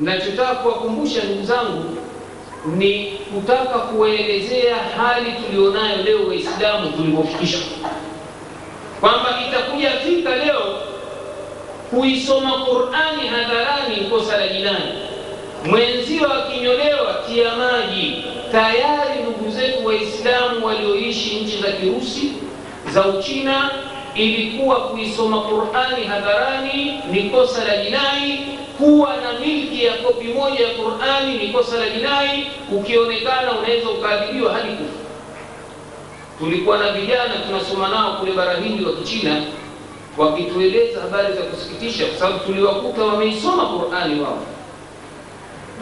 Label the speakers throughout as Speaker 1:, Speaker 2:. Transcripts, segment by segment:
Speaker 1: Nachotaka kuwakumbusha ndugu zangu ni kutaka kuwaelezea hali tulionayo leo Waislamu tulipofikisha, kwamba itakuja fika leo kuisoma Qur'ani hadharani kosa la jinai, mwenzio akinyolewa tia maji. Tayari ndugu zetu Waislamu walioishi nchi za Kirusi za Uchina, ilikuwa kuisoma Qur'ani hadharani ni kosa la jinai. Kuwa na milki ya kopi moja ya Qur'ani ni kosa la jinai, ukionekana unaweza ukaadhibiwa hadi kufa. Tulikuwa na vijana tunasoma nao kule bara Hindi wa Kichina wakitueleza habari za kusikitisha, kwa sababu tuliwakuta wameisoma Qur'ani wao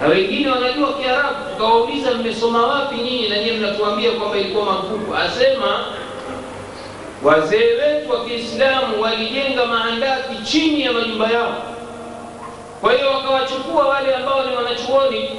Speaker 1: na wengine wanajua Kiarabu. Tukawauliza, mmesoma wapi nyinyi? Na nyinyi mnatuambia kwamba ilikuwa marufuku. Asema wazee wetu wa Kiislamu walijenga maandaki chini ya majumba yao. Kwa hiyo wakawachukua wale ambao ni wanachuoni,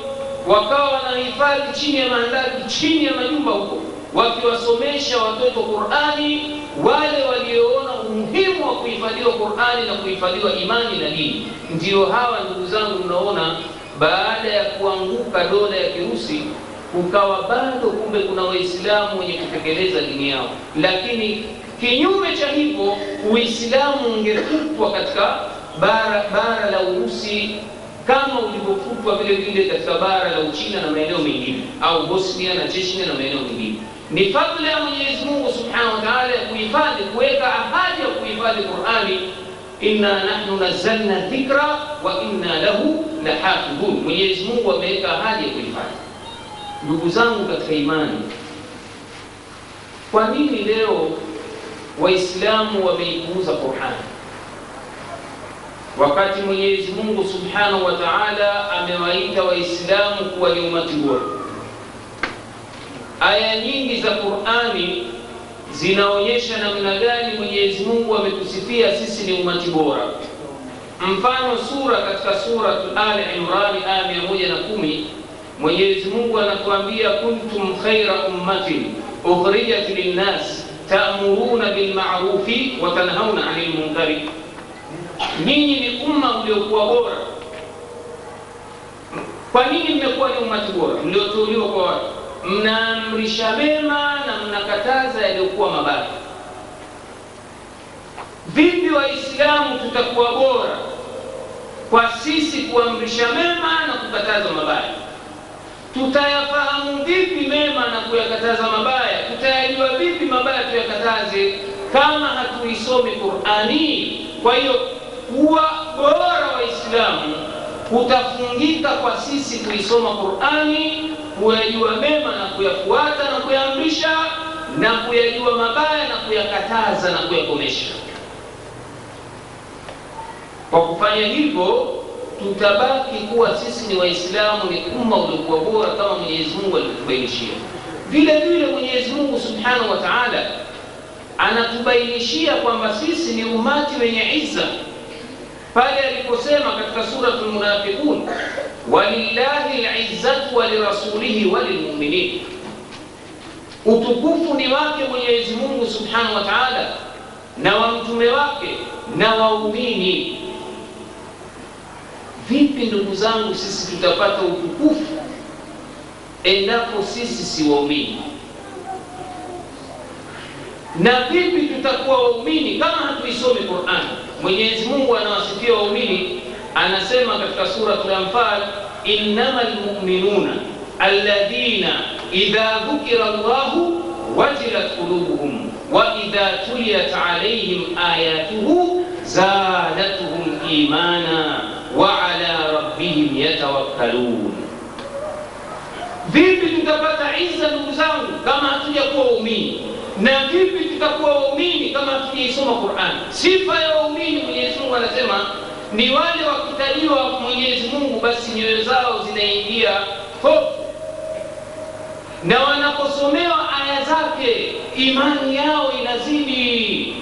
Speaker 1: wakawa wanahifadhi chini ya maandaki, chini ya majumba huko, wakiwasomesha watoto Qur'ani, wale walioona umuhimu wa kuhifadhiwa Qur'ani na kuhifadhiwa imani na dini. Ndio hawa ndugu zangu, mnaona baada ya kuanguka dola ya Kirusi kukawa bado kumbe kuna Waislamu wenye kutekeleza dini yao, lakini kinyume cha hivyo Uislamu ungekutwa katika bara bara la Urusi kama ulivyofutwa vile vile katika bara la Uchina na maeneo mengine, au Bosnia na Chechnya na maeneo mengine. Ni fadhila ya Mwenyezi Mungu Subhanahu wa Ta'ala ya kuhifadhi, kuweka ahadi ya kuhifadhi Qur'ani, inna nahnu nazzalna dhikra wa inna lahu lahafidhun. Mwenyezi Mungu ameweka ahadi ya kuhifadhi. Ndugu zangu katika imani, kwa nini leo Waislamu wameipuuza Qur'ani wakati Mwenyezi Mungu Subhanahu wa Ta'ala amewaita Waislamu kuwa ni umati bora? Aya nyingi za Qur'ani zinaonyesha namna gani Mwenyezi Mungu ametusifia sisi ni umati bora. Mfano, sura katika Suratul Ali Imran aya mia moja na kumi Mwenyezi Mungu anatuambia kuntum khaira ummatin ukhrijat linnas ta'muruna bil ma'rufi wa tanhauna 'anil munkari, nyinyi ni umma uliokuwa bora. Kwa nini mmekuwa ni umati bora mlioteuliwa kwa watu? Mnaamrisha mema na mnakataza yaliyokuwa mabaya. Vipi Waislamu tutakuwa bora kwa sisi kuamrisha mema na kukataza mabaya? Tutayafahamu vipi mema na kuyakataza mabaya? Tutayajua vipi mabaya tuyakataze kama hatuisomi Qur'ani? Kwa hiyo kuwa bora Waislamu kutafungika kwa sisi kuisoma Qur'ani, kuyajua mema na kuyafuata na kuyaamrisha, na kuyajua mabaya na kuyakataza na kuyakomesha. Kwa kufanya hivyo tutabaki kuwa sisi ni Waislamu, ni umma uliokuwa bora kama Mwenyezi Mungu alivyotubainishia. Vile vile Mwenyezi Mungu Subhanahu wa Ta'ala anatubainishia kwamba sisi ni umati wenye izza pale aliposema katika Suratul Munafiqun, walillahi al-izzatu wa lirasulihi wa lilmu'minin, utukufu ni wake Mwenyezi Mungu Subhanahu wa Ta'ala na wa mtume wake na waumini. Vipi ndugu zangu, sisi tutapata utukufu endapo sisi si waumini? Na vipi tutakuwa waumini kama hatuisomi Qur'an? Mwenyezi Mungu anawasifia waumini, anasema katika suratul Anfal, innamal mu'minuna alladhina idha dhukira Allahu wajilat qulubuhum wa idha tuliyat alayhim ayatuhu zadatuhum imana wa ala rabbihim yatawakkalun. Vipi tutapata izza ndugu zangu kama hatujakuwa waumini? Na vipi tutakuwa waumini kama hatujaisoma Qurani? Sifa ya waumini Mwenyezi Mungu anasema ni wale wakitaliwa Mwenyezi Mungu, basi nyoyo zao zinaingia hofu, na wanaposomewa aya zake imani yao inazidi.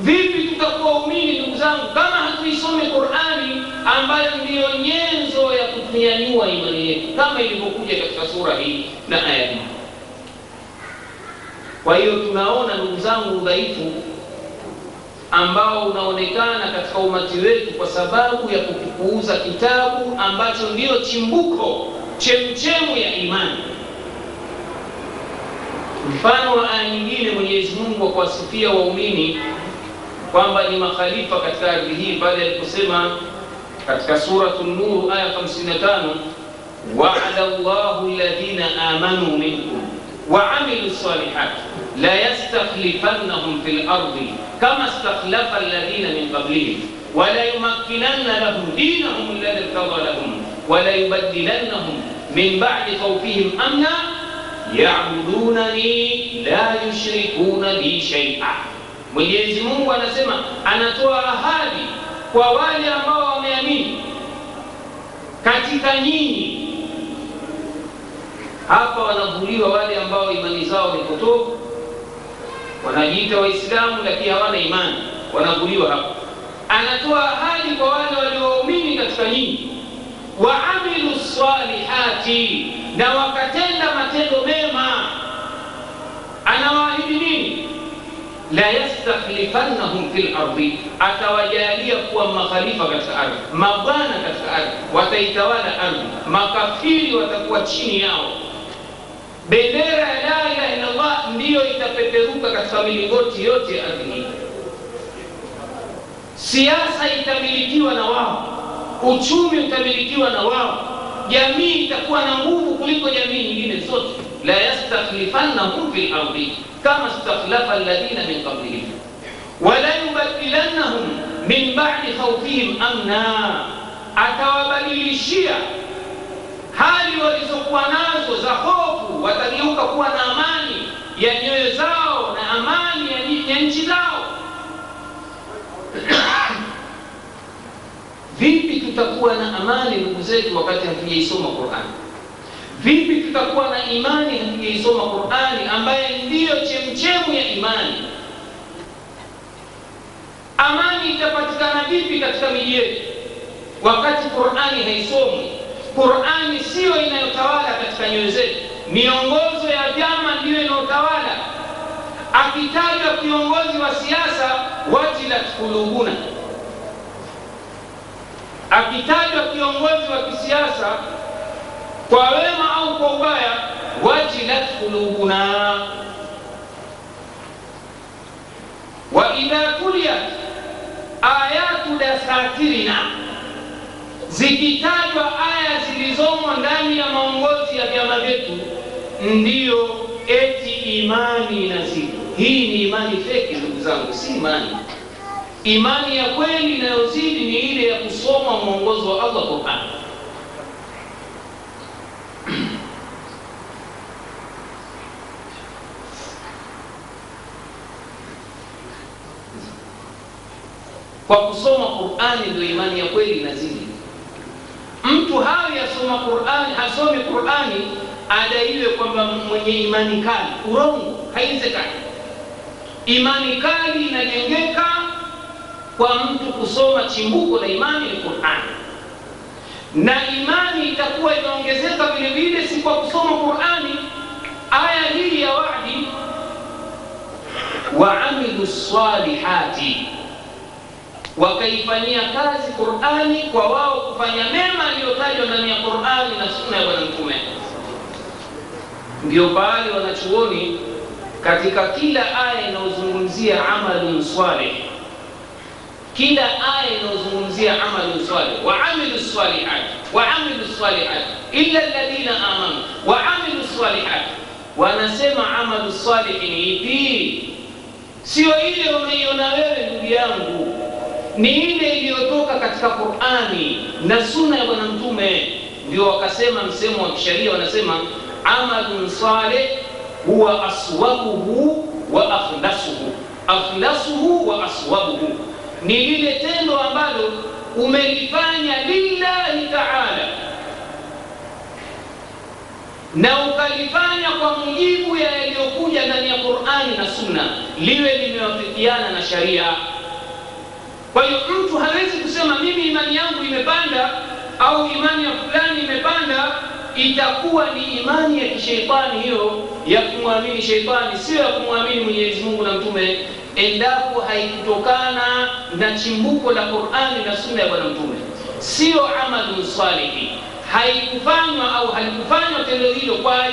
Speaker 1: Vipi tutakuwa waumini ndugu zangu kama hatuisome Qur'ani ambayo ndiyo nyenzo ya kutunyanyua imani yetu, kama ilivyokuja katika sura hii na aya hii. Kwa hiyo tunaona ndugu zangu udhaifu ambao unaonekana katika umati wetu kwa sababu ya kukipuuza kitabu ambacho ndiyo chimbuko chemchemu ya imani. Mfano wa aya nyingine, Mwenyezi Mungu wa kuwasifia waumini kwamba ni makhalifa katika ardhi hii pale aliposema katika suratu Nur aya 55, wa'ada llahu ladhina amanu minkum wa amilu salihati la yastakhlifannahum fil ardi kama stakhlafa alladhina min qablihim wa la yumakkinanna lahum dinahum alladhi irtada lahum wa la yubaddilannahum min ba'di khawfihim amna ya'budunani la yushrikuna bi shay'a. Mwenyezi Mungu anasema anatoa ahadi kwa wale ambao wameamini katika nyinyi. Hapa wanavuliwa wale ambao imani zao ni potofu, wanajiita Waislamu lakini hawana imani, wanavuliwa hapa. Anatoa ahadi kwa wale walioamini katika nyinyi, wa amilu salihati, na wakatenda matendo mema. Anawaahidi nini? la yastakhlifannahum fil ardi, atawajalia kuwa makhalifa katika ardhi, mabwana katika ardhi, wataitawala ardhi, makafiri watakuwa chini yao. Bendera ya la ilaha illallah ndiyo itapeperuka katika milingoti yote ya ardhi hii. Siasa itamilikiwa na wao, uchumi utamilikiwa na wao, jamii itakuwa na nguvu kuliko jamii nyingine zote. la yastakhlifannahum fil ardi kama stakhlafa alladhina min qablihim wala yubadilannahum min ba'di khawfihim amna, atawabadilishia hali walizokuwa nazo za hofu, watageuka kuwa na amani ya nyoyo zao na amani ya nchi zao. Vipi tutakuwa na amani ndugu zetu, wakati hatujaisoma Qur'ani? Vipi tutakuwa na imani hatujaisoma Qur'ani, ambaye ndiyo chemchemu ya imani? Amani itapatikana vipi katika miji yetu wakati Qur'ani haisomwi? Qur'ani siyo inayotawala katika nyoyo zetu, miongozo ya vyama ndiyo inayotawala. Akitajwa kiongozi wa siasa, wajilat kulubuna. Akitajwa kiongozi wa kisiasa kwa wema au kwa ubaya, wajilat kulubuna. Wa idha tuliyat ayatu dasatirina zikitajwa aya zilizomo ndani ya maongozi ya vyama vyetu, ndiyo eti imani inazidi. Hii ni imani feki, ndugu zangu, si imani. Imani ya kweli inayozidi ni ile ya kusoma mwongozo wa Allah Qur'an. Kwa kusoma Qur'ani ndio imani ya kweli inazidi. Mtu hawi asoma Qur'ani, hasomi Qur'ani adaiwe kwamba mwenye imani kali. Urongo, haiwezekani. Imani kali inajengeka kwa mtu kusoma. Chimbuko la imani ni Qur'ani, na imani itakuwa inaongezeka vile vile si kwa kusoma Qur'ani. Aya hii ya wadi wa amilu salihati wakaifanyia kazi Qur'ani kwa wao kufanya mema aliyotajwa ndani ya Qur'ani na sunna ya Bwana Mtume. Ndio pale wanachuoni katika kila aya inayozungumzia amalun salih, kila aya inayozungumzia amalun salih, wa amilu salihat. Wa illa alladhina amanu. Wa amilu wanasema amalu salih ni ipi? Sio ile unaiona wewe ndugu yangu ni ile iliyotoka katika Qur'ani na sunna ya Bwana Mtume. Ndio wakasema msemo wa kisharia wanasema amalun salih huwa aswabuhu wa akhlasuhu, akhlasuhu wa aswabuhu, ni lile tendo ambalo umelifanya lillahi ta'ala na ukalifanya kwa mujibu ya yaliyokuja ndani ya Qur'ani na sunna, liwe limewafikiana na sharia. Kwa hiyo mtu hawezi kusema mimi imani yangu imepanda au imani ya fulani imepanda, itakuwa ni imani ya kisheitani hiyo ya kumwamini sheitani, sio ya kumwamini Mwenyezi Mungu na mtume. endapo haikutokana na chimbuko la Qur'ani na sunna ya Bwana Mtume, sio amalun salihi. Haikufanywa au halikufanywa tendo hilo kwa